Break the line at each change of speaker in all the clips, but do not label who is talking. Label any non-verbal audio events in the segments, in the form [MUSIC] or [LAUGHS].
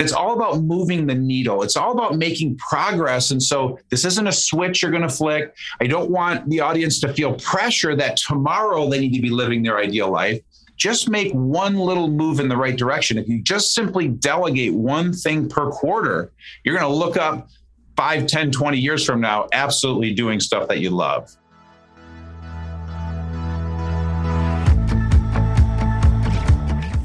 It's all about moving the needle. It's all about making progress. And so this isn't a switch you're going to flick. I don't want the audience to feel pressure that tomorrow they need to be living their ideal life. Just make one little move in the right direction. If you just simply delegate one thing per quarter, you're going to look up 5, 10, 20 years from now, absolutely doing stuff that you love.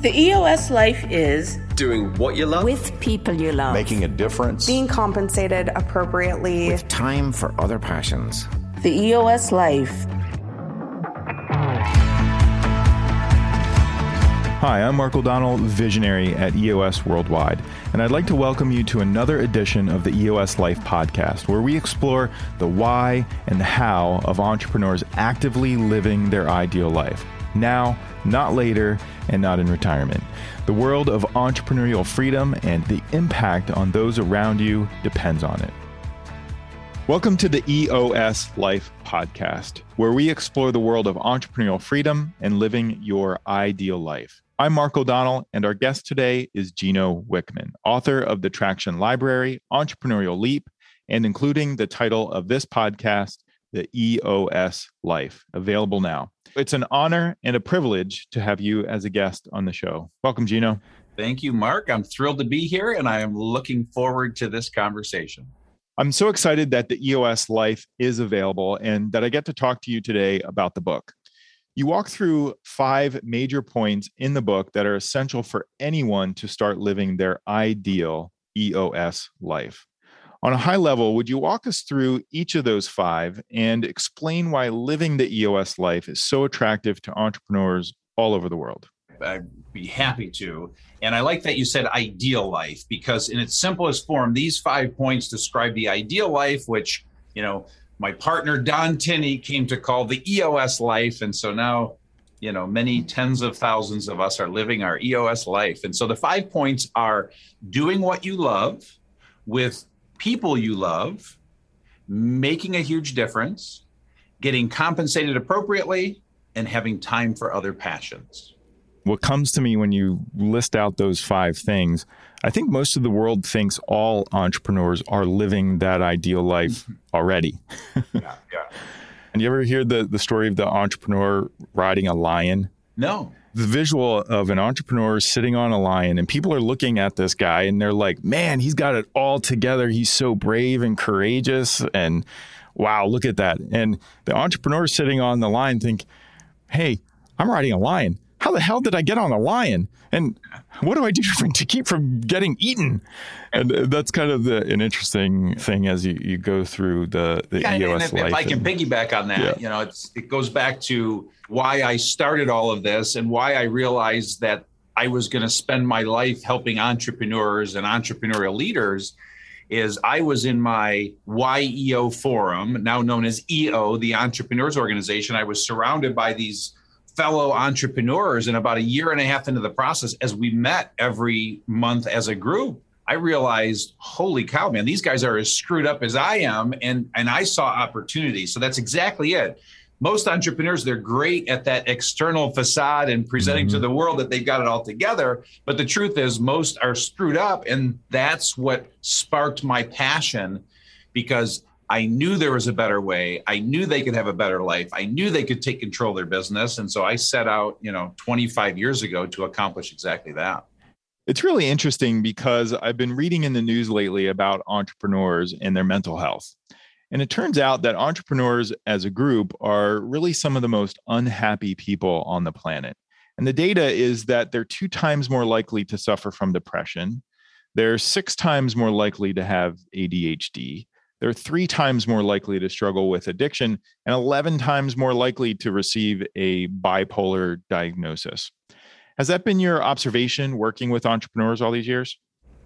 The EOS life is
doing what you love
with people you love,
making a difference,
being compensated appropriately,
with time for other passions.
The EOS life.
Hi, I'm Mark O'Donnell, visionary at EOS Worldwide, and I'd like to welcome you to another edition of the EOS Life podcast, where we explore the why and the how of entrepreneurs actively living their ideal life. Now, not later, and not in retirement. The world of entrepreneurial freedom and the impact on those around you depends on it. Welcome to the EOS Life Podcast, where we explore the world of entrepreneurial freedom and living your ideal life. I'm Mark O'Donnell, and our guest today is Gino Wickman, author of The Traction Library, Entrepreneurial Leap, and including the title of this podcast, The EOS Life, available now. It's an honor and a privilege to have you as a guest on the show. Welcome, Gino.
Thank you, Mark. I'm thrilled to be here and I am looking forward to this conversation.
I'm so excited that the EOS Life is available and that I get to talk to you today about the book. You walk through five major points in the book that are essential for anyone to start living their ideal EOS life. On a high level, would you walk us through each of those five and explain why living the EOS life is so attractive to entrepreneurs all over the world?
I'd be happy to. And I like that you said ideal life because, in its simplest form, these five points describe the ideal life, which, you know, my partner Don Tinney came to call the EOS life. And so now, you know, many tens of thousands of us are living our EOS life. And so the five points are doing what you love with people you love, making a huge difference, getting compensated appropriately, and having time for other passions.
What comes to me when you list out those five things, I think most of the world thinks all entrepreneurs are living that ideal life mm-hmm. already. [LAUGHS] yeah, yeah. And you ever hear the, the story of the entrepreneur riding a lion?
No
the visual of an entrepreneur sitting on a lion and people are looking at this guy and they're like, man, he's got it all together. He's so brave and courageous. And wow, look at that. And the entrepreneur sitting on the lion think, hey, I'm riding a lion. How the hell did I get on a lion? And what do I do [LAUGHS] to keep from getting eaten? And uh, that's kind of the, an interesting thing as you, you go through the, the
yeah,
EOS
and if,
life.
If I can and, piggyback on that, yeah. you know, it's, it goes back to why I started all of this and why I realized that I was going to spend my life helping entrepreneurs and entrepreneurial leaders is I was in my YEO forum, now known as EO, the Entrepreneurs Organization. I was surrounded by these fellow entrepreneurs and about a year and a half into the process as we met every month as a group i realized holy cow man these guys are as screwed up as i am. And and i saw opportunity. So that's exactly it. Most entrepreneurs they're great at that external facade and presenting mm-hmm. to the world that they've got it all together. But the truth is most are screwed up. And that's what sparked my passion because I knew there was a better way. I knew they could have a better life. I knew they could take control of their business. And so I set out, you know, 25 years ago to accomplish exactly that.
It's really interesting because I've been reading in the news lately about entrepreneurs and their mental health. And it turns out that entrepreneurs as a group are really some of the most unhappy people on the planet. And the data is that they're two times more likely to suffer from depression. They're six times more likely to have ADHD they're three times more likely to struggle with addiction and 11 times more likely to receive a bipolar diagnosis. Has that been your observation working with entrepreneurs all these years?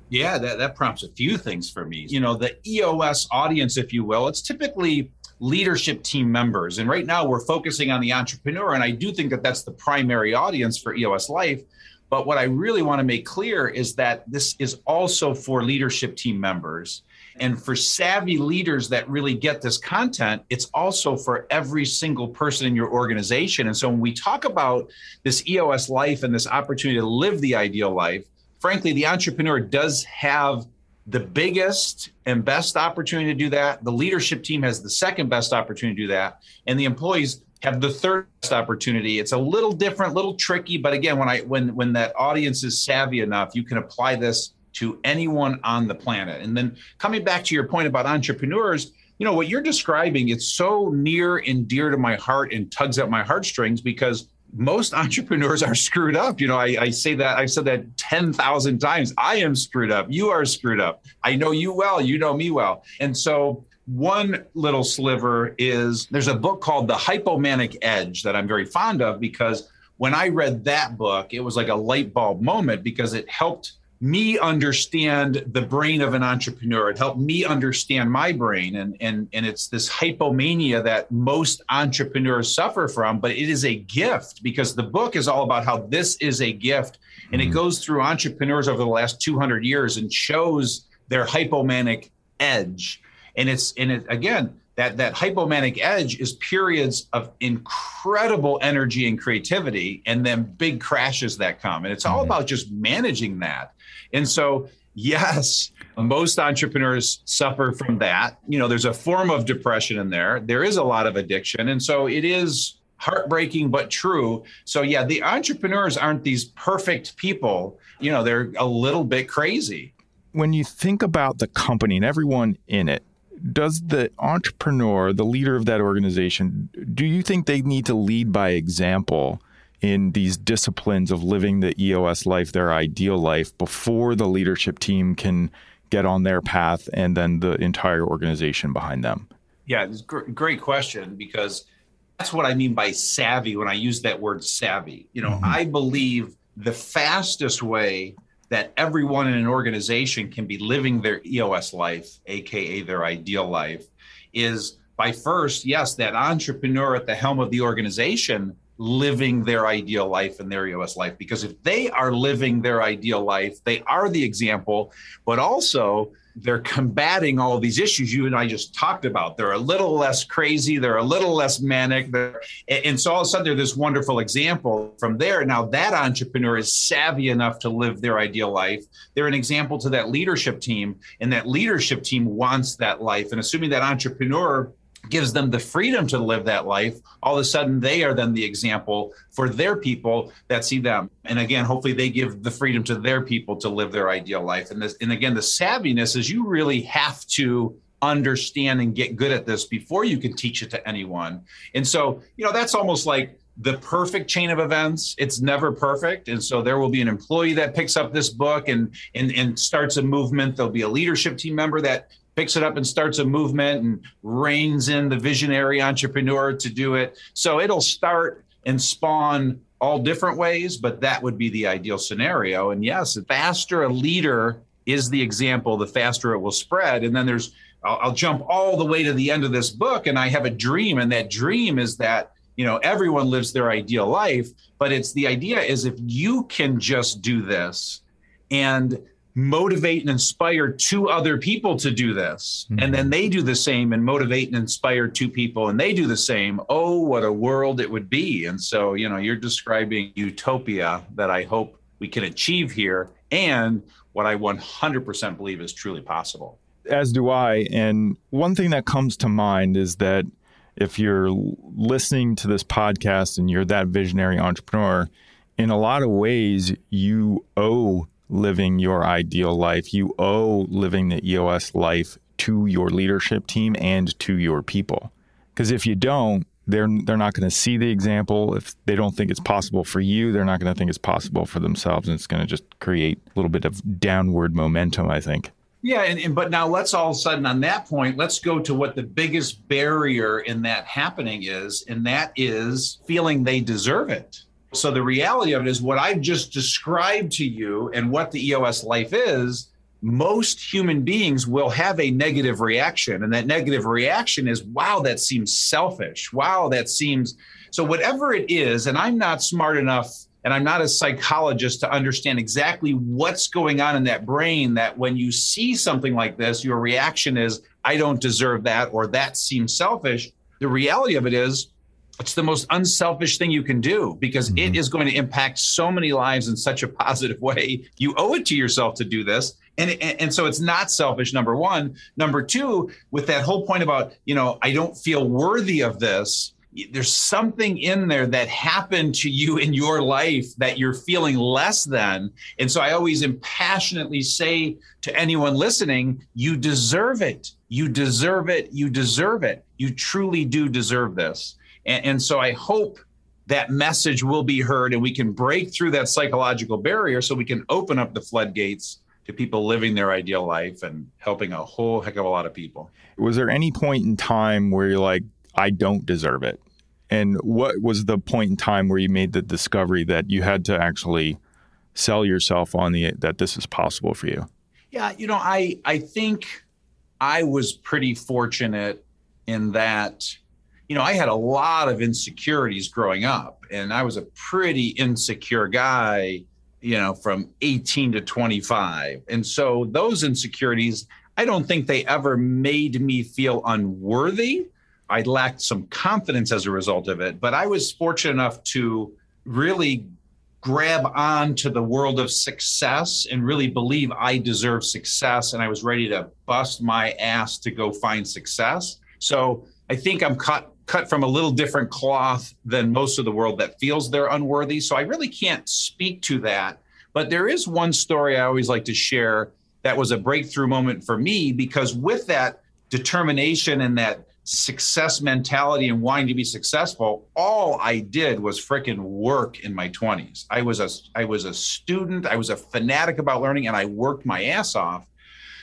Yeah, that, that prompts a few things for me. You know, the EOS audience, if you will, it's typically leadership team members. And right now we're focusing on the entrepreneur. And I do think that that's the primary audience for EOS Life. But what I really want to make clear is that this is also for leadership team members and for savvy leaders that really get this content, it's also for every single person in your organization. And so when we talk about this EOS life and this opportunity to live the ideal life, frankly, the entrepreneur does have the biggest and best opportunity to do that. The leadership team has the second best opportunity to do that. And the employees have the third opportunity. It's a little different, little tricky, but again, when I when when that audience is savvy enough, you can apply this to anyone on the planet. And then coming back to your point about entrepreneurs, you know, what you're describing, it's so near and dear to my heart and tugs at my heartstrings because most [LAUGHS] entrepreneurs are screwed up. You know, I, I say that I've said that 10,000 times. I am screwed up. You are screwed up. I know you well. You know me well. And so one little sliver is there's a book called The Hypomanic Edge that I'm very fond of because when I read that book, it was like a light bulb moment because it helped me understand the brain of an entrepreneur. It helped me understand my brain. And, and, and it's this hypomania that most entrepreneurs suffer from, but it is a gift because the book is all about how this is a gift. And mm-hmm. it goes through entrepreneurs over the last 200 years and shows their hypomanic edge. And it's, and it, again, that that hypomanic edge is periods of incredible energy and creativity and then big crashes that come and it's all mm-hmm. about just managing that and so, yes, most entrepreneurs suffer from that. You know, there's a form of depression in there. There is a lot of addiction. And so it is heartbreaking but true. So yeah, the entrepreneurs aren't these perfect people. You know, they're a little bit crazy.
When you think about the company and everyone in it, does the entrepreneur, the leader of that organization, do you think they need to lead by example in these disciplines of living the EOS life, their ideal life, before the leadership team can get on their path and then the entire organization behind them?
Yeah, it's a great question because that's what I mean by savvy when I use that word savvy. You know, mm-hmm. I believe the fastest way that everyone in an organization can be living their EOS life, AKA their ideal life, is by first, yes, that entrepreneur at the helm of the organization living their ideal life and their EOS life. Because if they are living their ideal life, they are the example, but also they're combating all these issues you and I just talked about. They're a little less crazy, they're a little less manic. And so all of a sudden, they're this wonderful example from there. Now, that entrepreneur is savvy enough to live their ideal life. They're an example to that leadership team, and that leadership team wants that life. And assuming that entrepreneur gives them the freedom to live that life, all of a sudden they are then the example for their people that see them. And again, hopefully they give the freedom to their people to live their ideal life. And this, and again, the savviness is you really have to understand and get good at this before you can teach it to anyone. And so, you know, that's almost like the perfect chain of events. It's never perfect. And so there will be an employee that picks up this book and, and, and starts a movement. There'll be a leadership team member that picks it up and starts a movement and reins in the visionary entrepreneur to do it. So it'll start and spawn all different ways, but that would be the ideal scenario. And yes, the faster a leader is the example, the faster it will spread. And then there's, I'll, I'll jump all the way to the end of this book, and I have a dream, and that dream is that you know everyone lives their ideal life but it's the idea is if you can just do this and motivate and inspire two other people to do this. Mm-hmm. and then they do the same and motivate and inspire two people and they do the same. Oh what a world it would be. And so you know you're describing utopia that i hope we can achieve here and what i 100% believe is truly possible.
As do i. And one thing that comes to mind is that if you're listening to this podcast and you're that visionary entrepreneur in a lot of ways you owe living your ideal life. You owe living the EOS life to your leadership team and to your people. Because if you don't, they're they're not going to see the example. If they don't think it's possible for you, they're not going to think it's possible for themselves, and it's going to just create a little bit of downward momentum. I think.
Yeah, and, and, but now let's all of a sudden on that point, let's go to what the biggest barrier in that happening is, and that is feeling they deserve it. So the reality of it is what I've just described to you and what the EOS life is, most human beings will have a negative reaction. And that negative reaction is, wow, that seems selfish. Wow, that seems so whatever it is, and I'm not smart enough and I'm not a psychologist to understand exactly what's going on in that brain that when you see something like this, your reaction is, I don't deserve that, or that seems selfish. The reality of it is, it's the most unselfish thing you can do because mm-hmm. it is going to impact so many lives in such a positive way. You owe it to yourself to do this. And, and, and so it's not selfish, number one. Number two, with that whole point about, you know, I don't feel worthy of this, there's something in there that happened to you in your life that you're feeling less than. And so I always impassionately say to anyone listening, you deserve it. You deserve it. You deserve it. You truly do deserve this. And, and so I hope that message will be heard and we can break through that psychological barrier so we can open up the floodgates to people living their ideal life and helping a whole heck of a lot of people.
Was there any point in time where you're like, I don't deserve it? And what was the point in time where you made the discovery that you had to actually sell yourself on the that this is possible for you?
Yeah, you know, I I think I was pretty fortunate in that you know, I had a lot of insecurities growing up, and I was a pretty insecure guy, you know, from 18 to 25. And so those insecurities, I don't think they ever made me feel unworthy. I lacked some confidence as a result of it, but I was fortunate enough to really grab on to the world of success and really believe I deserve success. And I was ready to bust my ass to go find success. So I think I'm cut cut from a little different cloth than most of the world that feels they're unworthy. So I really can't speak to that. But there is one story I always like to share that was a breakthrough moment for me because with that determination and that success mentality and wanting to be successful, all I did was freaking work in my 20s. I was a I was a student, I was a fanatic about learning and I worked my ass off.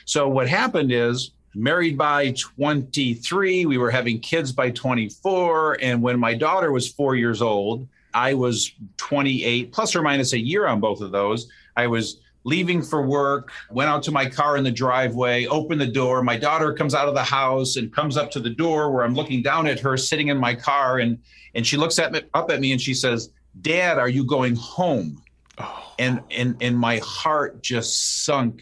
So what happened is married by 23. We were having kids by 24. And when my daughter was four years old, I was 28, plus or minus a year on both of those. I was leaving for work, went out to my car in the driveway, opened the door. My daughter comes out of the house and comes up to the door where I'm looking down at her sitting in my car. And, and she looks at me, up at me and she says, Dad, are you going home? Oh. And, and, and my heart just sunk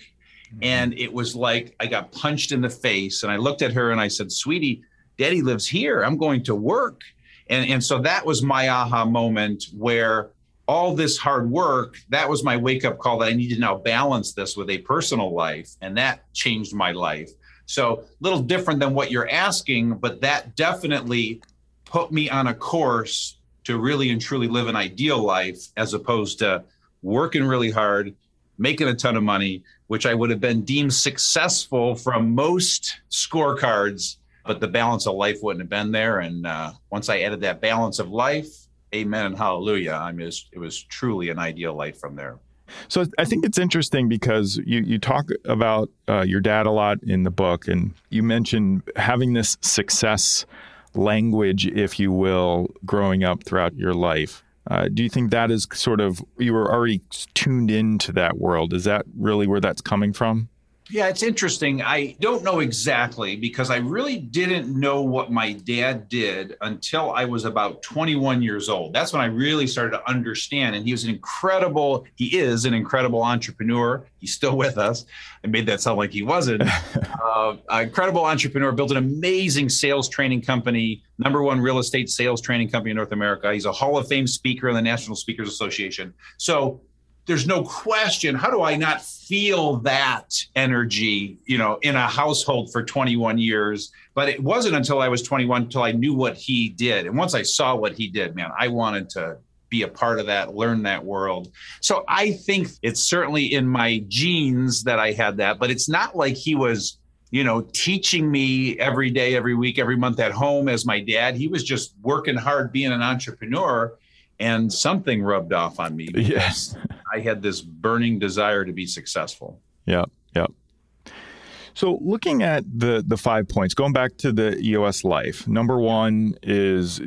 Mm-hmm. and it was like I got punched in the face. And I looked at her and I said, Sweetie, daddy lives here. I'm going to work. And, and so that was my aha moment where all this hard work, that was my wake up call that I need to now balance this with a personal life. And that changed my life. So, a little different than what you're asking, but that definitely put me on a course to really and truly live an ideal life as opposed to working really hard, making a ton of money, which I would have been deemed successful from most scorecards, but the balance of life wouldn't have been there. And uh, once I added that balance of life, amen and hallelujah, I mean, it was, truly an ideal life from there.
So I think it's interesting because you, you talk about uh, your dad a lot in the book, and you mentioned having this success language, if you will, growing up throughout your life. Uh, do you think that is sort of you were already tuned into that world? Is that really where that's coming from?
Yeah, it's interesting. I don't know exactly because I really didn't know what my dad did until I was about 21 years old. That's when I really started to understand. And he was an incredible, he is an incredible entrepreneur. He's still with us. I made that sound like he wasn't. [LAUGHS] uh, incredible entrepreneur, built an amazing sales training company, number one real estate sales training company in North America. He's a Hall of Fame speaker in the National Speakers Association. So there's no question. How do i not feel that energy you know in a household for 21 years? But it wasn't until i was 21 until i knew what he did. And once i saw what he did man i wanted to be a part of that learn that world. So i think it's certainly in my genes that i had that but it's not like he was you know teaching me every day every week every month at home as my dad. He was just working hard being an entrepreneur and something rubbed off on me.
Yes.
I had this burning desire to be successful.
Yeah. Yeah. So looking at the the five points, going back to the EOS life, number one is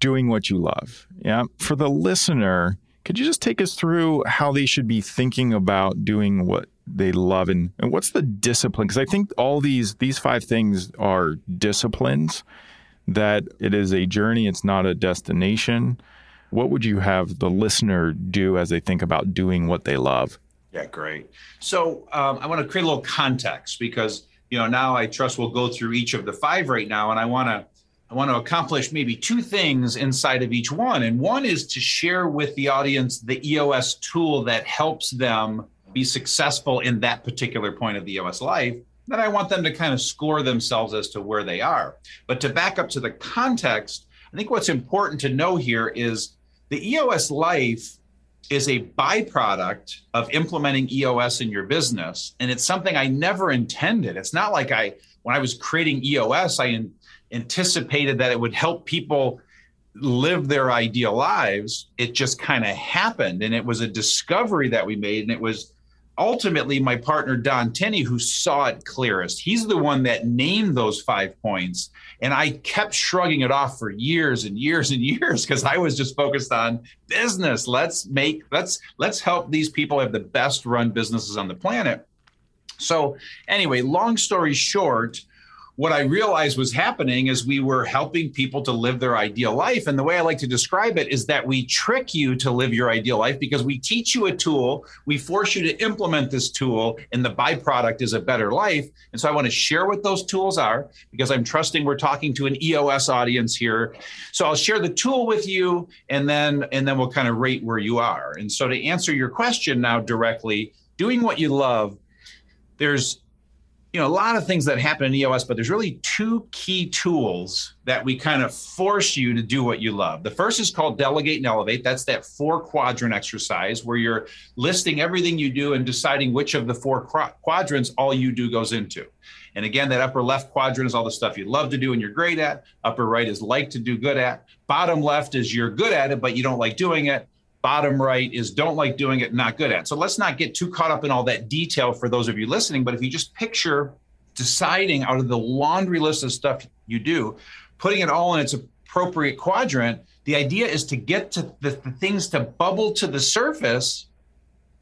doing what you love. Yeah. For the listener, could you just take us through how they should be thinking about doing what they love and, and what's the discipline? Because I think all these these five things are disciplines that it is a journey, it's not a destination. What would you have the listener do as they think about doing what they love?
Yeah, great. So um, I want to create a little context because you know now I trust we'll go through each of the five right now, and I want to I want to accomplish maybe two things inside of each one. And one is to share with the audience the EOS tool that helps them be successful in that particular point of the EOS life. Then I want them to kind of score themselves as to where they are. But to back up to the context, I think what's important to know here is the EOS life is a byproduct of implementing EOS in your business. And it's something I never intended. It's not like I, when I was creating EOS, I in, anticipated that it would help people live their ideal lives. It just kind of happened. And it was a discovery that we made. And it was ultimately my partner, Don Tinney, who saw it clearest. He's the one that named those five points. And I kept shrugging it off for years and years and [LAUGHS] years because I was just focused on business. Let's make, let's, let's help these people have the best run businesses on the planet. So, anyway, long story short, what I realized was happening is we were helping people to live their ideal life. And the way I like to describe it is that we trick you to live your ideal life because we teach you a tool, we force you to implement this tool, and the byproduct is a better life. And so I want to share what those tools are because I'm trusting we're talking to an EOS audience here. So I'll share the tool with you and then and then we'll kind of rate where you are. And so to answer your question now directly, doing what you love, there's you know a lot of things that happen in EOS, but there's really two key tools that we kind of force you to do what you love. The first is called delegate and elevate. That's that four quadrant exercise where you're listing everything you do and deciding which of the four quadrants all you do goes into. And again, that upper left quadrant is all the stuff you love to do and you're great at. Upper right is like to do good at. Bottom left is you're good at it, but you don't like doing it bottom right is don't like doing it, not good at. So let's not get too caught up in all that detail for those of you listening. But if you just picture deciding out of the laundry list of stuff you do, putting it all in its appropriate quadrant, the idea is to get to the, the things to bubble to the surface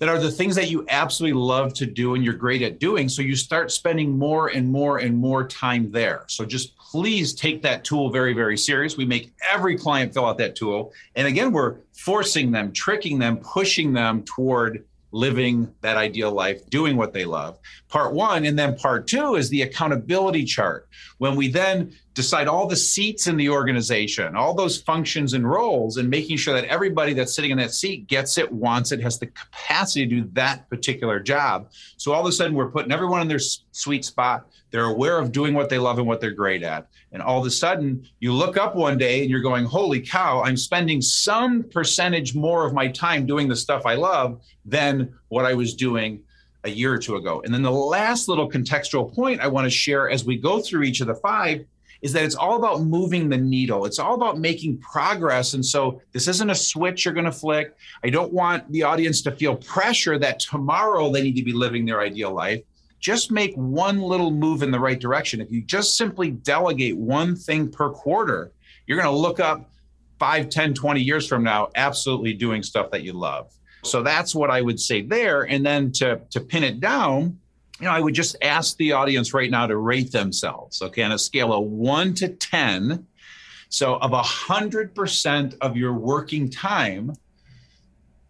that are the things that you absolutely love to do and you're great at doing. So you start spending more and more and more time there. So just please take that tool very, very serious. We make every client fill out that tool. And again, we're forcing them, tricking them, pushing them toward living that ideal life, doing what they love. Part one. And then part two is the accountability chart. When we then decide all the seats in the organization, all those functions and roles, and making sure that everybody that's sitting in that seat gets it, wants it, has the capacity to do that particular job. So all of a sudden, we're putting everyone in their sweet spot. They're aware of doing what they love and what they're great at. And all of a sudden, you look up one day and you're going, Holy cow, I'm spending some percentage more of my time doing the stuff I love than what I was doing a year or two ago. And then the last little contextual point I want to share as we go through each of the five is that it's all about moving the needle. It's all about making progress. And so this isn't a switch you're going to flick. I don't want the audience to feel pressure that tomorrow they need to be living their ideal life. Just make one little move in the right direction. If you just simply delegate one thing per quarter, you're going to look up 5, 10, 20 years from now, absolutely doing stuff that you love. So that's what I would say there. And then to, to pin it down, you know, I would just ask the audience right now to rate themselves, okay, on a scale of one to 10. So, of 100% of your working time,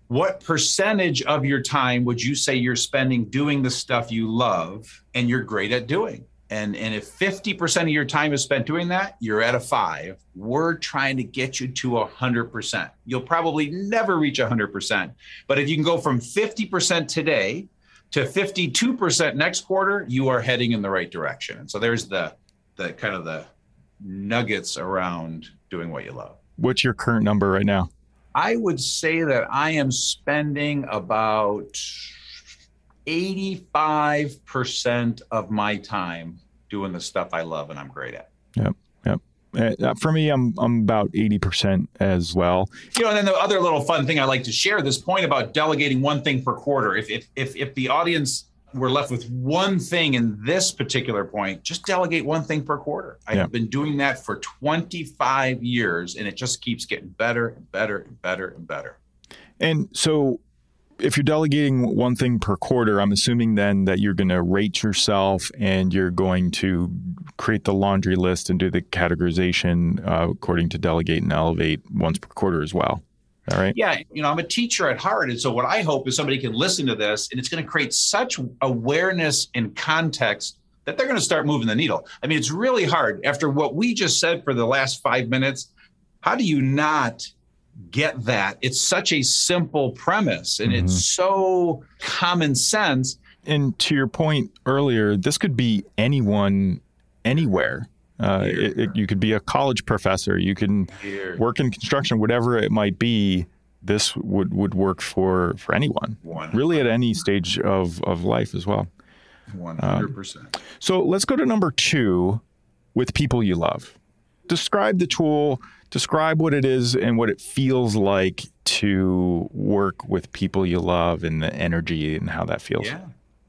what percentage of your time would you say you're spending doing the stuff you love and you're great at doing? And, and if 50% of your time is spent doing that, you're at a five. We're trying to get you to 100%. You'll probably never reach 100%. But if you can go from 50% today to 52% next quarter, you are heading in the right direction. And so there's the, the kind of the nuggets around doing what you love.
What's your current number right now?
I would say that I am spending about 85% of my time doing the stuff I love and I'm great at.
Yep. Yep. Uh, for me, I'm I'm about 80% as well.
You know, and then the other little fun thing I like to share this point about delegating one thing per quarter. If if if, if the audience were left with one thing in this particular point, just delegate one thing per quarter. I've yeah. been doing that for 25 years and it just keeps getting better and better and better and better.
And so if you're delegating one thing per quarter, I'm assuming then that you're going to rate yourself and you're going to create the laundry list and do the categorization uh, according to delegate and elevate once per quarter as well. All right.
Yeah. You know, I'm a teacher at heart. And so what I hope is somebody can listen to this and it's going to create such awareness and context that they're going to start moving the needle. I mean, it's really hard after what we just said for the last five minutes. How do you not get that? It's such a simple premise and mm-hmm. it's so common sense.
And to your point earlier, this could be anyone, anywhere. Uh, it, it, you could be a college professor. You can Here. work in construction, whatever it might be. This would, would work for, for anyone, 100%. really at any stage of, of life as well.
100%. Um,
so let's go to number two with people you love. Describe the tool, describe what it is and what it feels like to work with people you love and the energy and how that feels.
Yeah,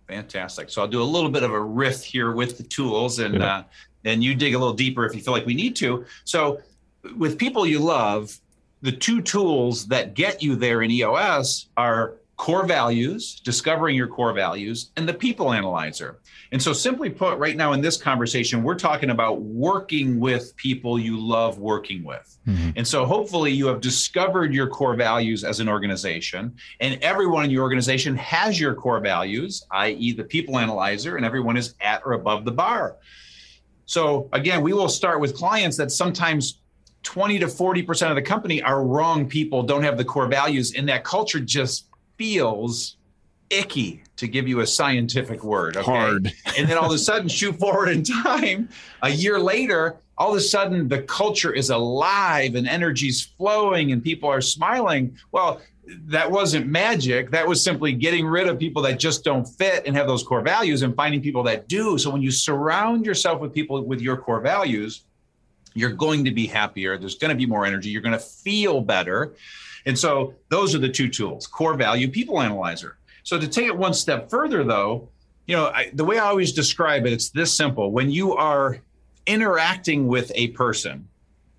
fantastic. So I'll do a little bit of a riff here with the tools and, yeah. uh, and you dig a little deeper if you feel like we need to. So with people you love, the two tools that get you there in EOS are core values, discovering your core values, and the people analyzer. And so, simply put, right now in this conversation, we're talking about working with people you love working with. Mm-hmm. And so, hopefully, you have discovered your core values as an organization, and everyone in your organization has your core values, i.e., the people analyzer, and everyone is at or above the bar. So, again, we will start with clients that sometimes 20 to 40% of the company are wrong people, don't have the core values, and that culture just feels icky to give you a scientific word. Okay?
Hard. [LAUGHS]
and then all of a sudden, shoot forward in time, a year later, all of a sudden the culture is alive and energy's flowing and people are smiling. Well, that wasn't magic. That was simply getting rid of people that just don't fit and have those core values and finding people that do. So when you surround yourself with people with your core values, you're going to be happier. There's going to be more energy. You're going to feel better. And so those are the two tools core value, people analyzer. So to take it one step further, though, you know, I, the way I always describe it, it's this simple. When you are interacting with a person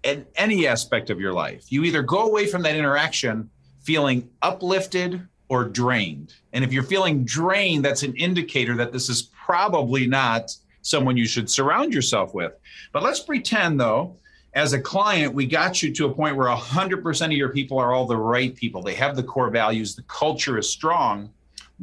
in any aspect of your life, you either go away from that interaction feeling uplifted or drained. And if you're feeling drained, that's an indicator that this is probably not someone you should surround yourself with. But let's pretend, though, as a client, we got you to a point where 100% of your people are all the right people. They have the core values, the culture is strong.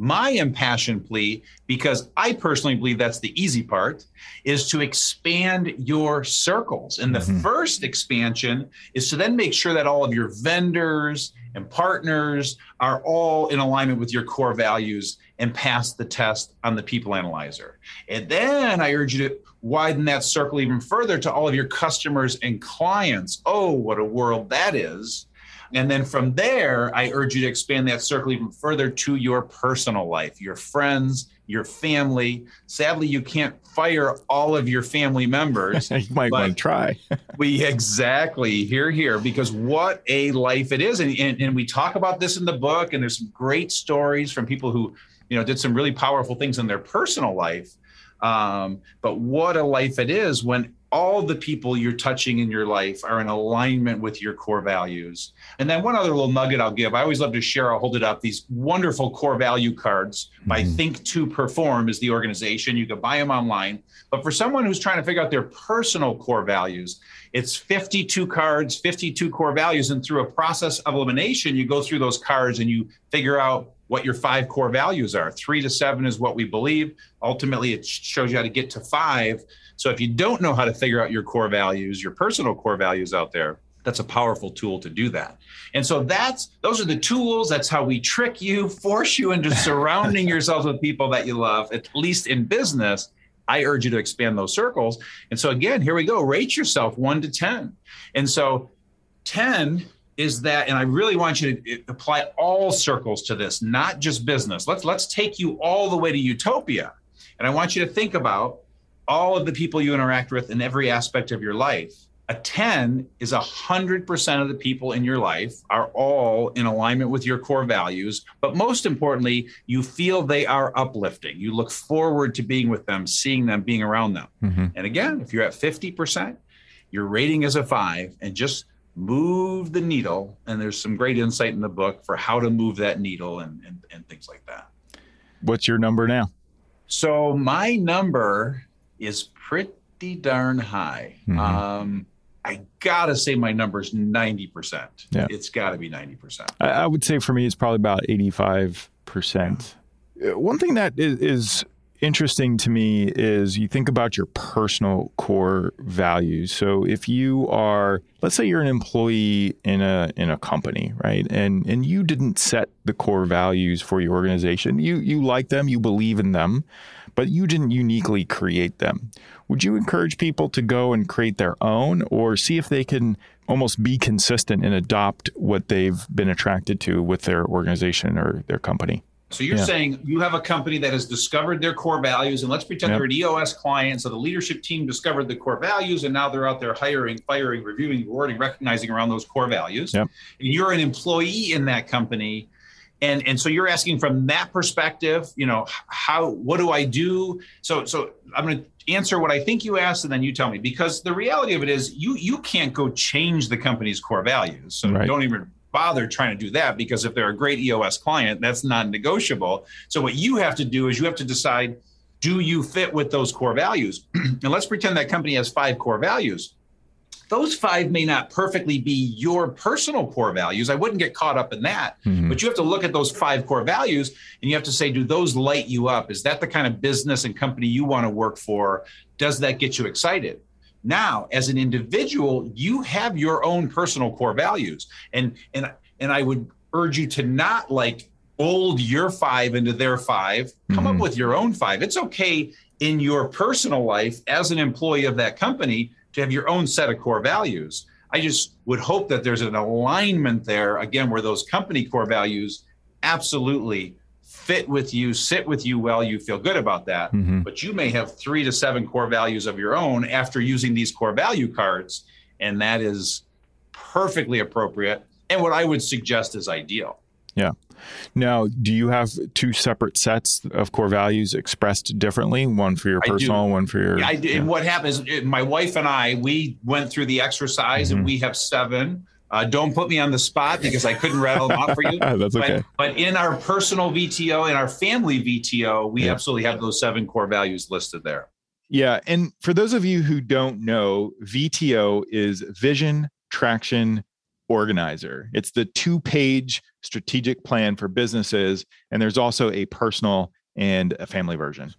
My impassioned plea, because I personally believe that's the easy part, is to expand your circles. And the mm-hmm. first expansion is to then make sure that all of your vendors and partners are all in alignment with your core values and pass the test on the people analyzer. And then I urge you to widen that circle even further to all of your customers and clients. Oh, what a world that is. And then from there, I urge you to expand that circle even further to your personal life, your friends, your family. Sadly, you can't fire all of your family members. [LAUGHS]
you might want to try. [LAUGHS]
we exactly here, here, because what a life it is. And, and, and we talk about this in the book, and there's some great stories from people who, you know, did some really powerful things in their personal life um, but what a life it is when all the people you're touching in your life are in alignment with your core values. And then one other little nugget I'll give. I always love to share. I'll hold it up. These wonderful core value cards mm-hmm. by Think to Perform is the organization. You can buy them online. But for someone who's trying to figure out their personal core values, it's 52 cards, 52 core values. And through a process of elimination, you go through those cards and you figure out what your five core values are. Three to seven is what we believe. Ultimately, it shows you how to get to five. So if you don't know how to figure out your core values, your personal core values out there, that's a powerful tool to do that. And so that's those are the tools. That's how we trick you, force you into [LAUGHS] surrounding yourselves with people that you love, at least in business. I urge you to expand those circles. And so again, here we go. Rate yourself one to 10. And so 10 is that and i really want you to uh, apply all circles to this not just business let's let's take you all the way to utopia and i want you to think about all of the people you interact with in every aspect of your life a 10 is 100% of the people in your life are all in alignment with your core values but most importantly you feel they are uplifting you look forward to being with them seeing them being around them mm-hmm. and again if you're at 50% your rating is a 5 and just move the needle. And there's some great insight in the book for how to move that needle and, and, and things like that.
What's your number now?
So my number is pretty darn high. Mm-hmm. Um, I gotta say my number is 90%. Yeah. It's gotta be 90%.
I, I would say for me, it's probably about 85%. Yeah. Uh, one thing that is, is interesting to me is you think about your personal core values. So if you are, let's say you're an employee in a in a company, right? And and you didn't set the core values for your organization. You you like them, you believe in them, but you didn't uniquely create them. Would you encourage people to go and create their own or see if they can almost be consistent and adopt what they've been attracted to with their organization or their company?
So you're yeah. saying you have a company that has discovered their core values, and let's pretend yep. they're an EOS client. So the leadership team discovered the core values, and now they're out there hiring, firing, reviewing, rewarding, recognizing around those core values. Yep. And you're an employee in that company, and and so you're asking from that perspective, you know, how what do I do? So so I'm going to answer what I think you asked, and then you tell me because the reality of it is you you can't go change the company's core values. So right. don't even bother trying to do that because if they're a great EOS client, that's non negotiable. So, what you have to do is you have to decide do you fit with those core values? [CLEARS THROAT] and let's pretend that company has five core values. Those five may not perfectly be your personal core values. I wouldn't get caught up in that. Mm-hmm. But you have to look at those five core values and you have to say, do those light you up? Is that the kind of business and company you want to work for? Does that get you excited? Now, as an individual, you have your own personal core values. And and and I would urge you to not like mold your five into their five. Come mm-hmm. up with your own five. It's okay in your personal life as an employee of that company to have your own set of core values. I just would hope that there's an alignment there, again, where those company core values absolutely fit with you, sit with you well, you feel good about that. Mm-hmm. But you may have three to seven core values of your own after using these core value cards. And that is perfectly appropriate. And what I would suggest is ideal.
Yeah. Now, do you have two separate sets of core values expressed differently? One for your personal, one for your.
Yeah, I do. Yeah. And what happens? My wife and I, we went through the exercise, mm-hmm. and we have seven. Uh, don't put me on the spot because I couldn't rattle them off for you. [LAUGHS]
That's okay.
But, but, in our personal VTO, in our family VTO, we yeah. absolutely have those seven core values listed there.
Yeah. And for those of you who don't know, VTO is Vision Traction Organizer. It's the two page strategic plan for businesses. And there's also a personal and a family version.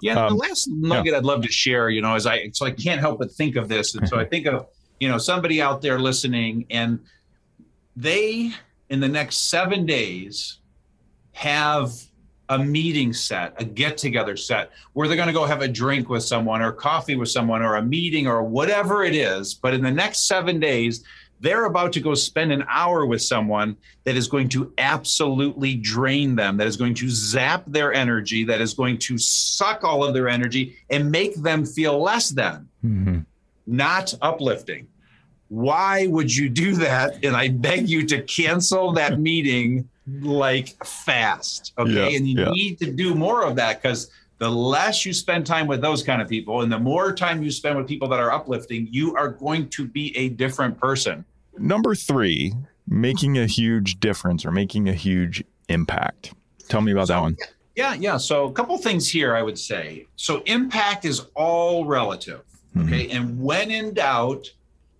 Yeah. Um, the last nugget yeah. I'd love to share, you know, is I, so I can't help but think of this. And so I [LAUGHS] think of, you know somebody out there listening and they in the next seven days have a meeting set, a get together set where they're going to go have a drink with someone or coffee with someone or a meeting or whatever it is. But in the next seven days, they're about to go spend an hour with someone that is going to absolutely drain them, that is going to zap their energy, that is going to suck all of their energy and make them feel less than, mm-hmm. not uplifting why would you do that? And I beg you to cancel that meeting like fast. Okay. Yeah, and you yeah. need to do more of that because the less you spend time with those kind of people and the more time you spend with people that are uplifting, you are going to be a different person.
Number three, making a huge difference or making a huge impact. Tell me about so, that one.
Yeah, yeah. So a couple things here I would say. So impact is all relative. Mm-hmm. Okay. Mm-hmm. And when in doubt,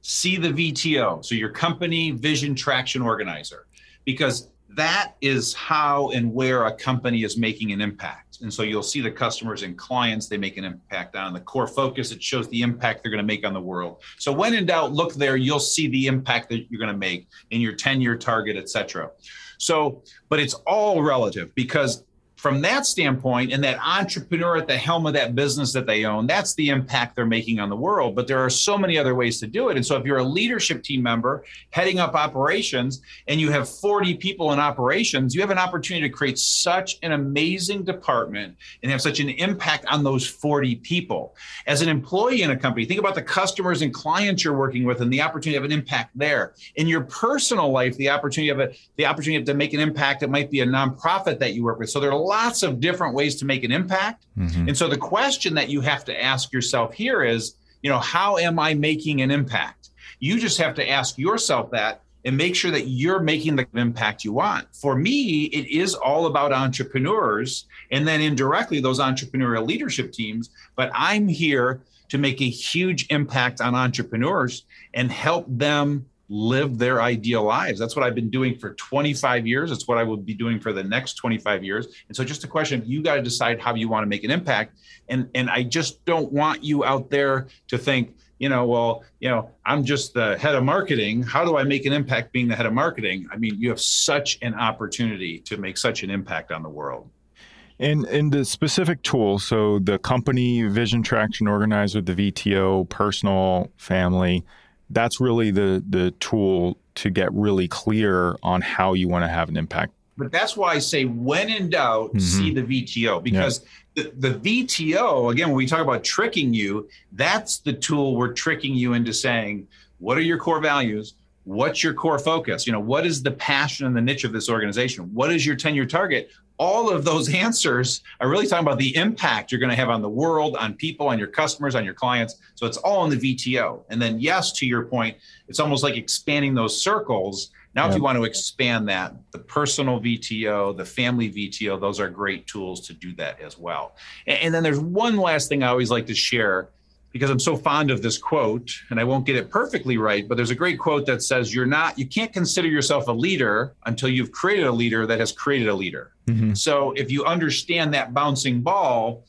see the VTO, so your company vision traction organizer, because that is how and where a company is making an impact. And so you'll see the customers and clients they make an impact on. The core focus, it shows the impact they're going to make on the world. So when in doubt, look there, you'll see the impact that you're going to make in your 10 year target, et cetera. So, but it's all relative because from that standpoint and that entrepreneur at the helm of that business that they own that's the impact they're making on the world. But there are so many other ways to do it. And so if you're a leadership team member heading up operations and you have 40 people in operations you have an opportunity to create such an amazing department and have such an impact on those 40 people. As an employee in a company think about the customers and clients you're working with and the opportunity of an impact there. In your personal life the opportunity of it the opportunity to make an impact it might be a nonprofit that you work with. So there are lots of different ways to make an impact. Mm-hmm. And so the question that you have to ask yourself here is, you know, how am I making an impact? You just have to ask yourself that and make sure that you're making the impact you want. For me, it is all about entrepreneurs and then indirectly those entrepreneurial leadership teams. But I'm here to make a huge impact on entrepreneurs and help them live their ideal lives. That's what I've been doing for 25 years. It's what I will be doing for the next 25 years. And so just a question, you got to decide how you want to make an impact. And and I just don't want you out there to think, you know, well, you know, I'm just the head of marketing. How do I make an impact being the head of marketing? I mean, you have such an opportunity to make such an impact on the world.
And in the specific tool, so the company vision traction organizer, the VTO, personal, family, that's really the the tool to get really clear on how you want to have an impact.
But that's why I say, when in doubt, mm-hmm. see the VTO because yeah. the, the VTO, again, when we talk about tricking you, that's the tool we're tricking you into saying, what are your core values? What's your core focus? You know, what is the passion and the niche of this organization? What is your 10 year target? All of those answers are really talking about the impact you're going to have on the world, on people, on your customers, on your clients. So it's all in the VTO. And then, yes, to your point, it's almost like expanding those circles. Now, if you want to expand that, the personal VTO, the family VTO, those are great tools to do that as well. And then there's one last thing I always like to share because I'm so fond of this quote, and I won't get it perfectly right, but there's a great quote that says, You're not, you can't consider yourself a leader until you've created a leader that has created a leader. Mm-hmm. So if you understand that bouncing ball,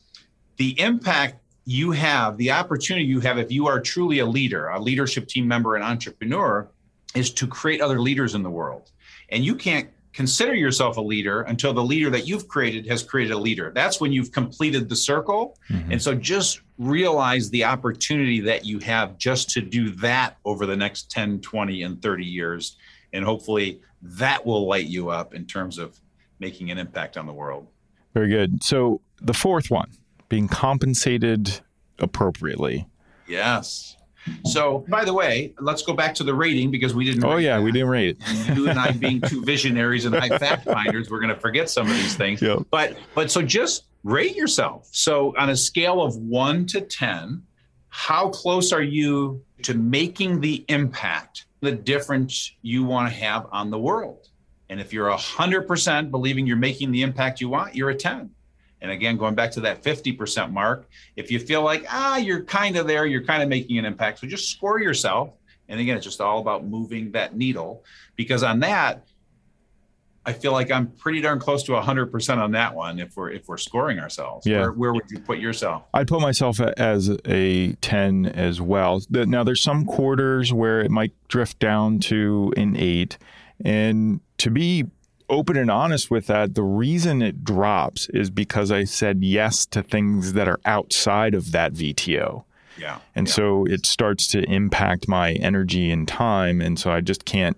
the impact you have, the opportunity you have, if you are truly a leader, a leadership team member, an entrepreneur, is to create other leaders in the world. And you can't consider yourself a leader until the leader that you've created has created a leader. That's when you've completed the circle. Mm-hmm. And so just realize the opportunity that you have just to do that over the next 10, 20, and 30 years. And hopefully that will light you up in terms of making an impact on the world.
Very good. So the fourth one, being compensated appropriately.
Yes. So, by the way, let's go back to the rating because we didn't.
Oh yeah, that. we didn't rate
it. you and I being two visionaries and high fact finders, we're going to forget some of these things. Yep. But but so just rate yourself. So on a scale of one to ten, how close are you to making the impact, the difference you want to have on the world? And if you're hundred percent believing you're making the impact you want, you're a ten. And again, going back to that 50% mark, if you feel like, ah, you're kind of there, you're kind of making an impact. So just score yourself. And again, it's just all about moving that needle because on that, I feel like I'm pretty darn close to 100% on that one if we're if we're scoring ourselves. Yeah. Where, where would you put yourself?
I'd put myself as a 10 as well. Now there's some quarters where it might drift down to an 8 and to be open and honest with that, the reason it drops is because I said yes to things that are outside of that VTO.
Yeah.
And
yeah.
so it starts to impact my energy and time. And so I just can't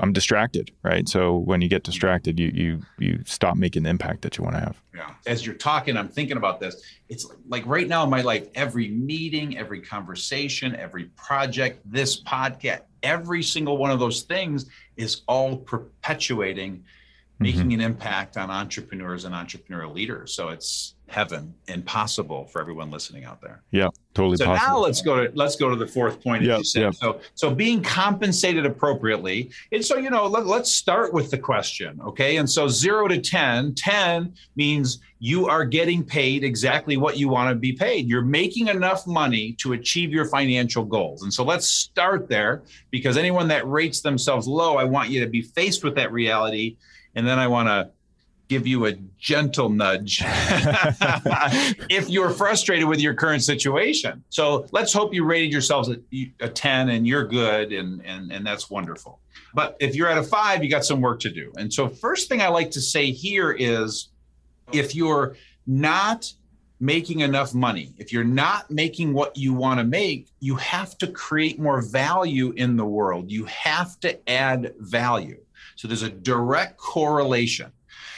I'm distracted, right? So when you get distracted, you you you stop making the impact that you want to have.
Yeah. As you're talking, I'm thinking about this. It's like right now in my life, every meeting, every conversation, every project, this podcast, every single one of those things is all perpetuating making mm-hmm. an impact on entrepreneurs and entrepreneurial leaders. So it's heaven and possible for everyone listening out there.
Yeah, totally
so
possible.
now let's go to let's go to the fourth point. Said. Yep. So so being compensated appropriately. And so you know let, let's start with the question, okay? And so 0 to 10, 10 means you are getting paid exactly what you want to be paid. You're making enough money to achieve your financial goals. And so let's start there because anyone that rates themselves low, I want you to be faced with that reality and then I want to give you a gentle nudge [LAUGHS] if you're frustrated with your current situation. So let's hope you rated yourselves a, a 10 and you're good and, and, and that's wonderful. But if you're at a five, you got some work to do. And so, first thing I like to say here is if you're not making enough money, if you're not making what you want to make, you have to create more value in the world. You have to add value. So there's a direct correlation.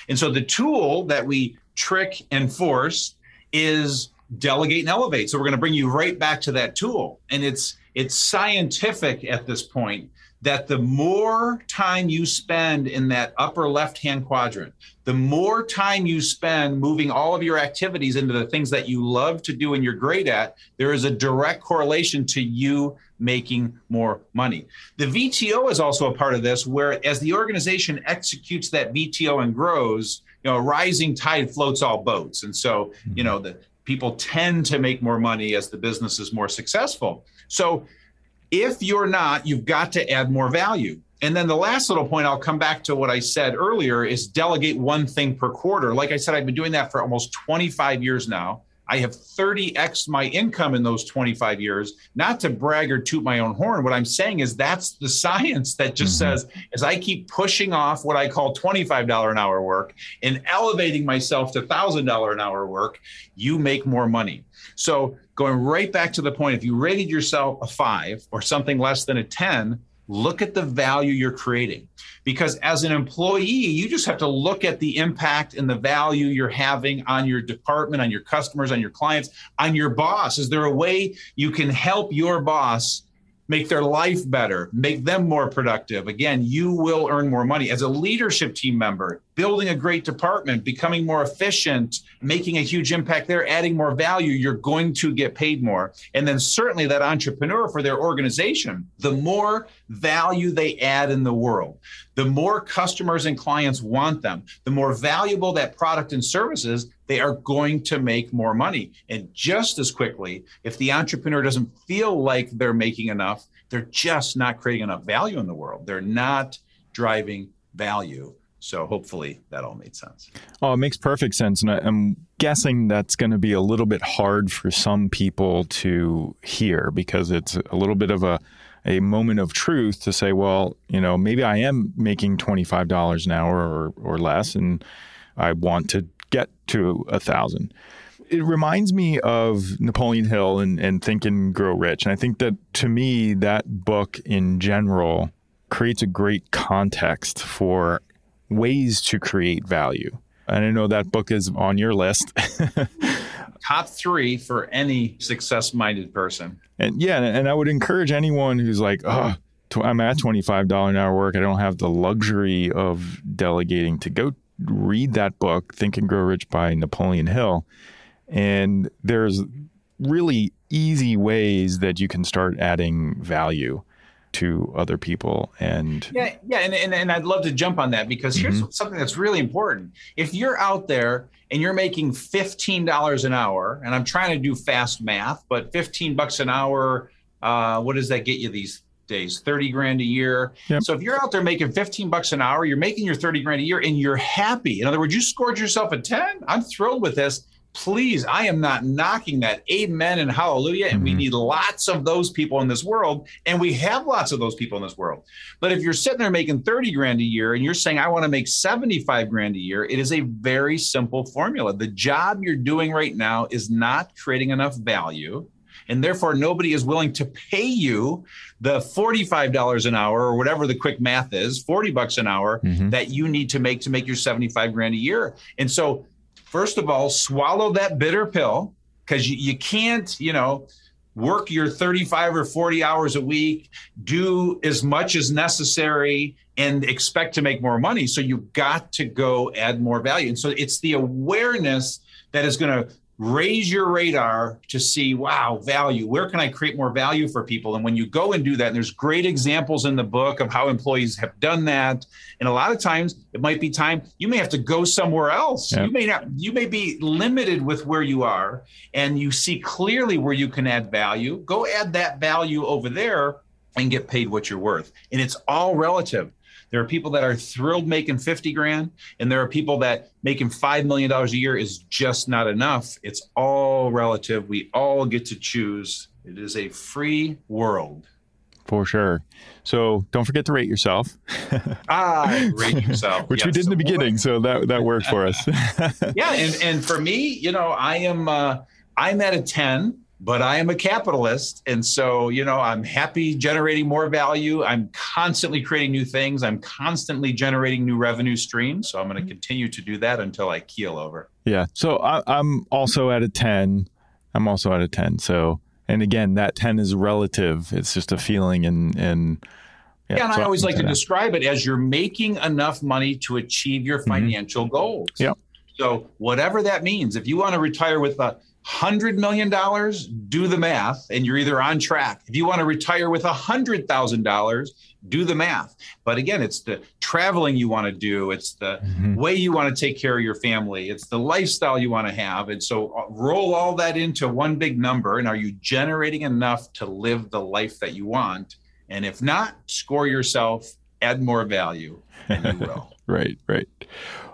And so the tool that we trick and force is delegate and elevate. So we're going to bring you right back to that tool. And it's it's scientific at this point that the more time you spend in that upper left hand quadrant, the more time you spend moving all of your activities into the things that you love to do and you're great at, there is a direct correlation to you making more money. The VTO is also a part of this, where as the organization executes that VTO and grows, you know, a rising tide floats all boats. And so, you mm-hmm. know, the people tend to make more money as the business is more successful. So If you're not, you've got to add more value. And then the last little point, I'll come back to what I said earlier, is delegate one thing per quarter. Like I said, I've been doing that for almost 25 years now. I have 30x my income in those 25 years. Not to brag or toot my own horn. What I'm saying is that's the science that just mm-hmm. says as I keep pushing off what I call $25 an hour work and elevating myself to $1,000 an hour work, you make more money. So going right back to the point, if you rated yourself a five or something less than a 10, look at the value you're creating. Because as an employee you just have to look at the impact and the value you're having on your department on your customers on your clients on your boss. Is there a way you can help your boss make their life better, make them more productive. Again, you will earn more money. As a leadership team member, building a great department, becoming more efficient, making a huge impact there, adding more value, you're going to get paid more. And then certainly that entrepreneur for their organization, the more value they add in the world, the more customers and clients want them, the more valuable that product and services, they are going to make more money. And just as quickly, if the entrepreneur doesn't feel like they're making enough, they're just not creating enough value in the world. They're not driving value. So hopefully that all made sense.
Oh, it makes perfect sense. And I, am guessing that's going to be a little bit hard for some people to hear because it's a little bit of a a moment of truth to say, well, you know, maybe I am making $25 an hour or, or less and I want to get to a thousand. It reminds me of Napoleon Hill and, and Think and Grow Rich. And I think that to me, that book in general creates a great context for ways to create value. And I know that book is on your list. [LAUGHS]
top three for any success minded person.
And yeah, and I would encourage anyone who's like, oh, I'm at $25 an hour work. I don't have the luxury of delegating to go read that book, Think and Grow Rich by Napoleon Hill. And there's really easy ways that you can start adding value to other people and
yeah yeah and, and, and i'd love to jump on that because here's mm-hmm. something that's really important. If you're out there and you're making $15 an hour and i'm trying to do fast math but 15 bucks an hour uh, what does that get you these days? 30 grand a year? Yep. so if you're out there making 15 bucks an hour you're making your 30 grand a year and you're happy. In other words you scored yourself a 10 i'm thrilled with this please, I am not knocking that. Amen and hallelujah. And mm-hmm. we need lots of those people in this world. And we have lots of those people in this world. But if you're sitting there making 30 grand a year and you're saying, I want to make 75 grand a year, it is a very simple formula. The job you're doing right now is not creating enough value. And therefore, nobody is willing to pay you the $45 an hour or whatever the quick math is, 40 bucks an hour mm-hmm. that you need to make to make your 75 grand a year. And so first of all, swallow that bitter pill because you, you can't, you know, work your 35 or 40 hours a week, do as much as necessary, and expect to make more money. So you've got to go add more value. And so it's the awareness that is going to raise your radar to see wow value. Where can i create more value for people? And when you go and do that and there's great examples in the book of how employees have done that. And a lot of times it might be time you may have to go somewhere else. Yeah. you may not you may be limited with where you are and you see clearly where you can add value. Go add that value over there and get paid what you're worth. And it's all relative there are people that are thrilled making 50 grand, and there are people that making $5 million a year is just not enough. It's all relative. We all get to choose. It is a free world.
For sure. So don't forget to rate yourself. [LAUGHS]
ah, rate yourself. [LAUGHS]
Which yes. we did in the beginning, so that that worked for us. [LAUGHS]
yeah, and and for me, you know, I am uh, I'm at a 10 but I am a capitalist. And so, you know, I'm happy generating more value. I'm constantly creating new things. I'm constantly generating new revenue streams. So I'm going to continue to do that until I keel over.
Yeah. So I, am also at a 10. I'm also at a 10. So, and again, that 10 is relative. It's just a feeling and, and,
yeah, yeah and so I always like to that. describe it as you're making enough money to achieve your mm-hmm. financial mm-hmm. goals.
Yeah.
So whatever that means, if you want to retire with a $100 million, do the math, and you're either on track. If you want to retire with a $100,000, do the math. But again, it's the traveling you want to do, it's the mm-hmm. way you want to take care of your family, it's the lifestyle you want to have. And so uh, roll all that into one big number. And are you generating enough to live the life that you want? And if not, score yourself, add more value, and you [LAUGHS] will.
right, right.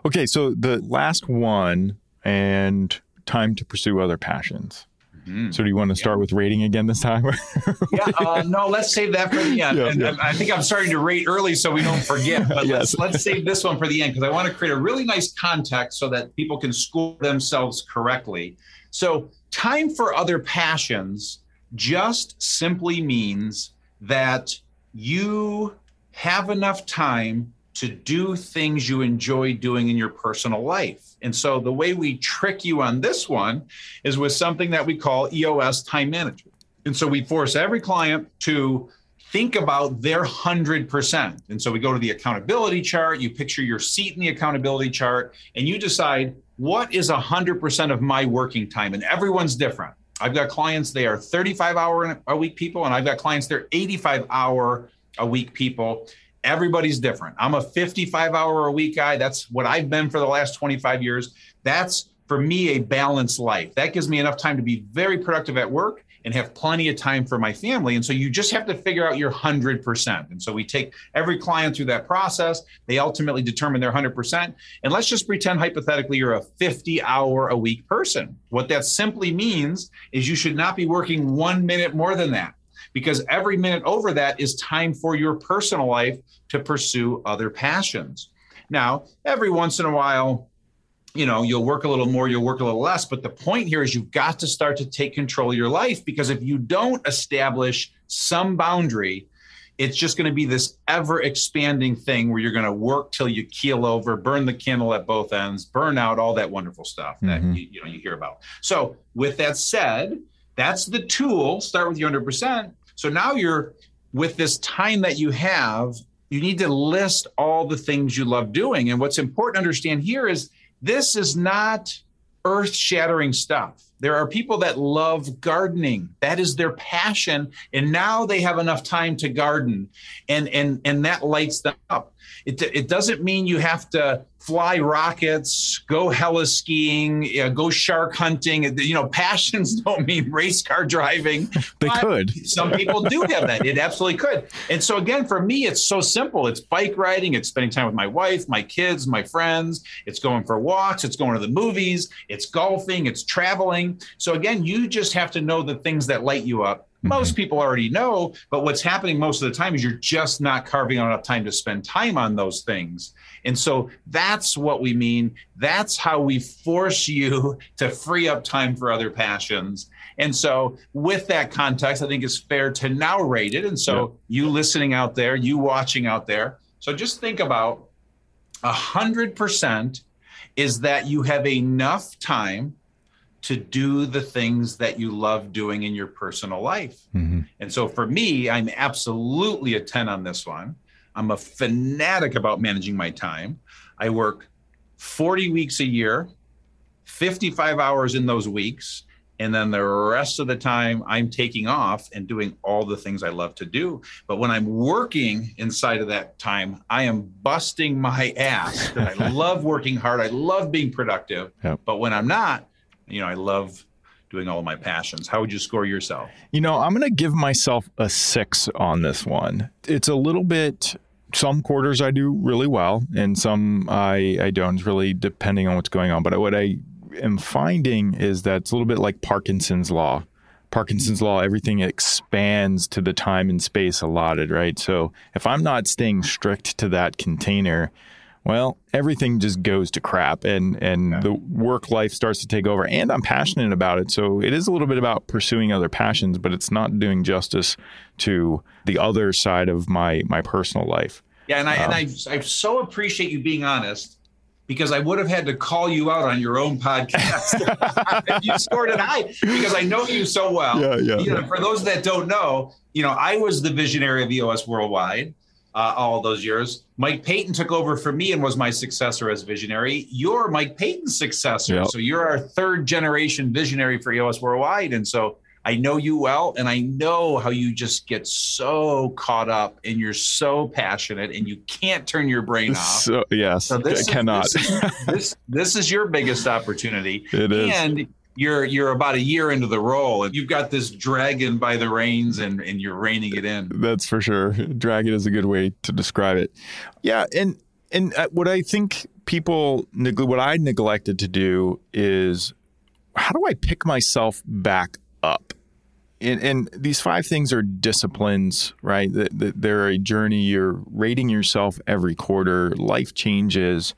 Okay, so the last one, and time to pursue other passions. Mm-hmm. So do you want to start yeah. with rating again this time? [LAUGHS]
yeah, uh, no, let's save that for the end. Yeah, and, yeah. I think I'm starting to rate early so we don't forget. But [LAUGHS] yes. let's let's save this one for the end because I want to create a really nice context so that people can school themselves correctly. So time for other passions just simply means that you have enough time to do things you enjoy doing in your personal life. And so the way we trick you on this one is with something that we call EOS time management. And so we force every client to think about their 100%. And so we go to the accountability chart, you picture your seat in the accountability chart, and you decide what is 100% of my working time. And everyone's different. I've got clients, they are 35 hour a week people, and I've got clients, they're 85 hour a week people everybody's different. I'm a 55 hour a week guy. That's what I've been for the last 25 years. That's for me a balanced life. That gives me enough time to be very productive at work and have plenty of time for my family. And so you just have to figure out your 100%. And so we take every client through that process. They ultimately determine their 100%. And let's just pretend hypothetically you're a 50 hour a week person. What that simply means is you should not be working one minute more than that because every minute over that is time for your personal life to pursue other passions. Now, every once in a while, you know, you'll work a little more, you'll work a little less. But the point here is you've got to start to take control of your life because if you don't establish some boundary, it's just going to be this ever expanding thing where you're going to work till you keel over, burn the candle at both ends, burn out, all that wonderful stuff that mm-hmm. you, you know you hear about. So, with that said, that's the tool. Start with your 100%. So now you're with this time that you have, you need to list all the things you love doing. And what's important to understand here is this is not earth shattering stuff. There are people that love gardening. That is their passion. And now they have enough time to garden and, and, and that lights them up. It, it doesn't mean you have to fly rockets, go heli skiing, you know, go shark hunting. You know, [LAUGHS] passions don't mean race car driving.
they could.
Some people do have that. It absolutely could. And so, again, for me, it's so simple. It's bike riding, it's spending time with my wife, my kids, my friends, it's going for walks, it's going to the movies, it's golfing, it's traveling. So, again, you just have to know the things that light you up. Most mm-hmm. people already know, but what's happening most of the time is you're just not carving out enough time to spend time on those things. And so that's what we mean. That's how we force [LAUGHS] you to free up time for other passions. And so, with that context, I think it's fair to now rate it. And so, yeah. you listening out there, you watching out there, so just think about a hundred percent is that you have enough time to do the things that you love doing in your personal life. Mm-hmm. And so for me, I'm absolutely a 10 on this one. I'm a fanatic about managing my time. I work 40 weeks a year, 55 hours in those weeks. And then the rest of the time, I'm taking off and doing all the things I love to do. But when I'm working inside of that time, I am busting my ass. I [LAUGHS] love working hard. I love being productive. Yep. But when I'm not, you know, I love doing all of my passions. How would you score yourself?
You know, I'm going to give myself a six on this one. It's a little bit. Some quarters I do really well, and some I I don't. Really depending on what's going on. But what I am finding is that it's a little bit like Parkinson's law. Parkinson's law, everything expands to the time and space allotted, right? So if I'm not staying strict to that container, well, everything just goes to crap and and yeah. the work life starts to take over and I'm passionate about it. So it is a little bit about pursuing other passions, but it's not doing justice to the other side of my my personal life.
Yeah, and I um, and I, I so appreciate you being honest because I would have had to call you out on your own podcast [LAUGHS] [LAUGHS] you scored an high because I know you so well. Yeah, yeah, you know, yeah. For those that don't know, you know, I was the visionary of EOS Worldwide uh, all those years. Mike Paton took over for me and was my successor as visionary. You're Mike Paton's successor.
Yep.
So you're our third generation visionary for EOS Worldwide. And so I know you well, and I know how you just get so caught up and you're so passionate and you can't turn your brain [LAUGHS] off.
So, yes,
So this
I cannot.
Is, this, is, this, this is your biggest opportunity. [LAUGHS]
It is.
And you're you're about a year into the role and you've got this dragon by the reins and, and you're reining it in.
That's for sure. Dragon is a good way to describe it. Yeah, and and uh, what I think people what I neglected to do is how do I pick myself back up? And, and these five things are disciplines, right? They're a journey. You're rating yourself every quarter. Life changes.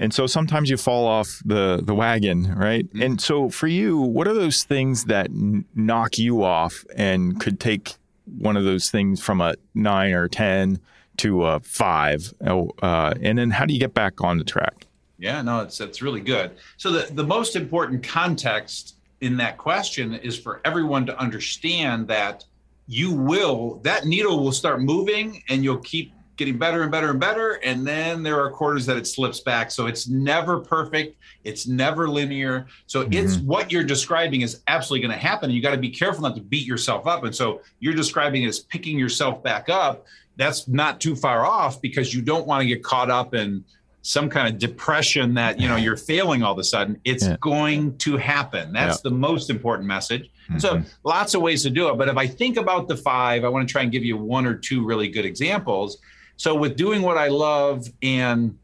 And so sometimes you fall off the the wagon, right?
Mm-hmm.
And so for you, what are those things that n- knock you off and could take one of those things from a nine or ten to a five? Oh, Uh, and then how do you get back on the track?
Yeah, no, it's it's really good. So the, the most important context in that question is for everyone to understand that you will that needle will start moving and you'll keep getting better and better and better and then there are quarters that it slips back. So it's never perfect. It's never linear. So it's mm-hmm. what you're describing is absolutely going to happen and you got to be careful not to beat yourself up. And so you're describing it as picking yourself back up. That's not too far off because you don't want to get caught up in some kind of depression that you know you're [LAUGHS] failing all of a sudden. It's
Yeah.
going to happen. That's the most important message. So mm-hmm. lots of ways to do it but if i think about the five i want to try and give you one or two really good examples so with doing what i love and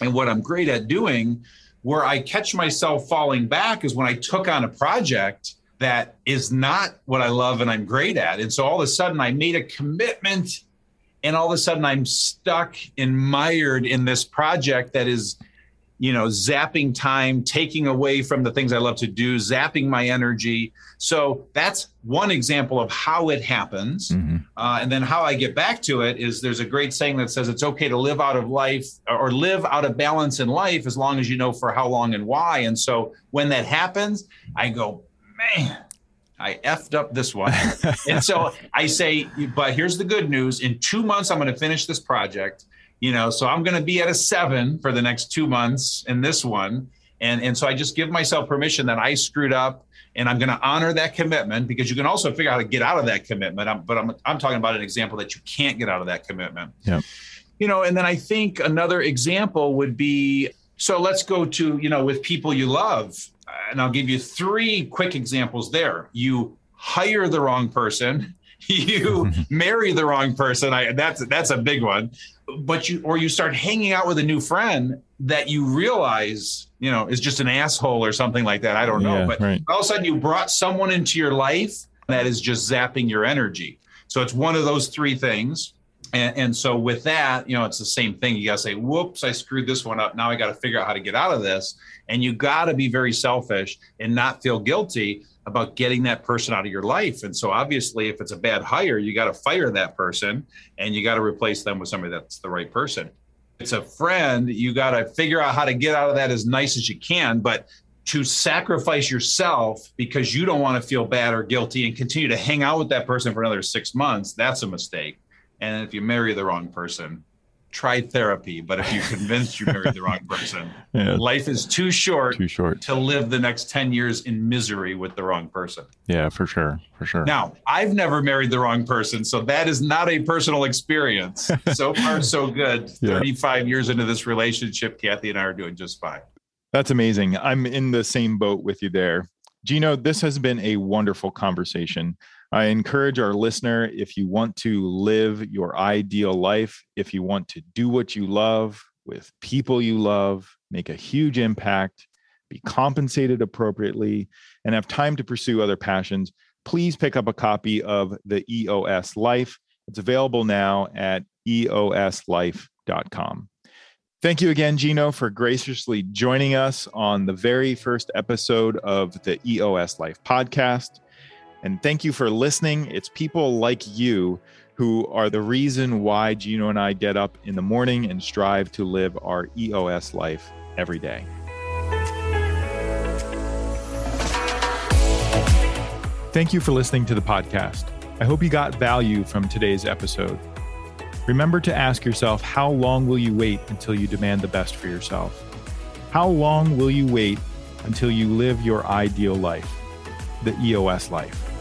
and what i'm great at doing where i catch myself falling back is when i took on a project that is not what i love and i'm great at. And so all of a sudden i made a commitment and all of a sudden I'm stuck and mired in this project that is, you know, zapping time, taking away from the things I love to do, zapping my energy. So that's one example of how it happens. Uh, and then how I get back to it is there's a great saying that says it's okay to live out of life or live out of balance in life as long as you know for how long and why. And so when that happens, I go, man, I effed up this one. [LAUGHS] and so I say, but here's the good news. In two months, I'm going to finish this project. You know, so I'm going to be at a seven for the next two months in this one. And, and so I just give myself permission that I screwed up and I'm going to honor that commitment because you can also figure out how to get out of that commitment. I'm, but I'm, I'm talking about an example that you can't get out of that commitment.
Yeah.
You know, and then I think another example would be so let's go to, you know, with people you love. And I'll give you three quick examples there. You hire the wrong person, [LAUGHS] you [LAUGHS] marry the wrong person. I that's that's a big one. But you or you start hanging out with a new friend that you realize, you know, is just an asshole or something like that. I don't know.
Yeah,
but
right.
all of a sudden you brought someone into your life that is just zapping your energy. So it's one of those three things. And, and so with that, you know, it's the same thing. You got to say, whoops, I screwed this one up. Now I got to figure out how to get out of this. And you got to be very selfish and not feel guilty about getting that person out of your life. And so obviously, if it's a bad hire, you got to fire that person and you got to replace them with somebody that's the right person. It's a friend, you got to figure out how to get out of that as nice as you can. But to sacrifice yourself because you don't want to feel bad or guilty and continue to hang out with that person for another six months, that's a mistake. And if you marry the wrong person, try therapy. But if you're [LAUGHS] convinced you married the wrong person,
Yeah.
life is too short
Too short.
to live the next 10 years in misery with the wrong person.
Yeah, for sure. For sure.
Now, I've never married the wrong person, so that is not a personal experience. [LAUGHS] So far, so good.
Yeah.
35 years into this relationship, Kathy and I are doing just fine.
That's amazing. I'm in the same boat with you there. Gino, this has been a wonderful conversation. I encourage our listener if you want to live your ideal life, if you want to do what you love with people you love, make a huge impact, be compensated appropriately, and have time to pursue other passions, please pick up a copy of the EOS Life. It's available now at eoslife.com. Thank you again, Gino, for graciously joining us on the very first episode of the EOS Life podcast. And thank you for listening. It's people like you who are the reason why Gino and I get up in the morning and strive to live our EOS life every day. Thank you for listening to the podcast. I hope you got value from today's episode. remember to ask yourself how long will you wait until you demand the best for yourself? How long will you wait until you live your ideal life, the EOS life?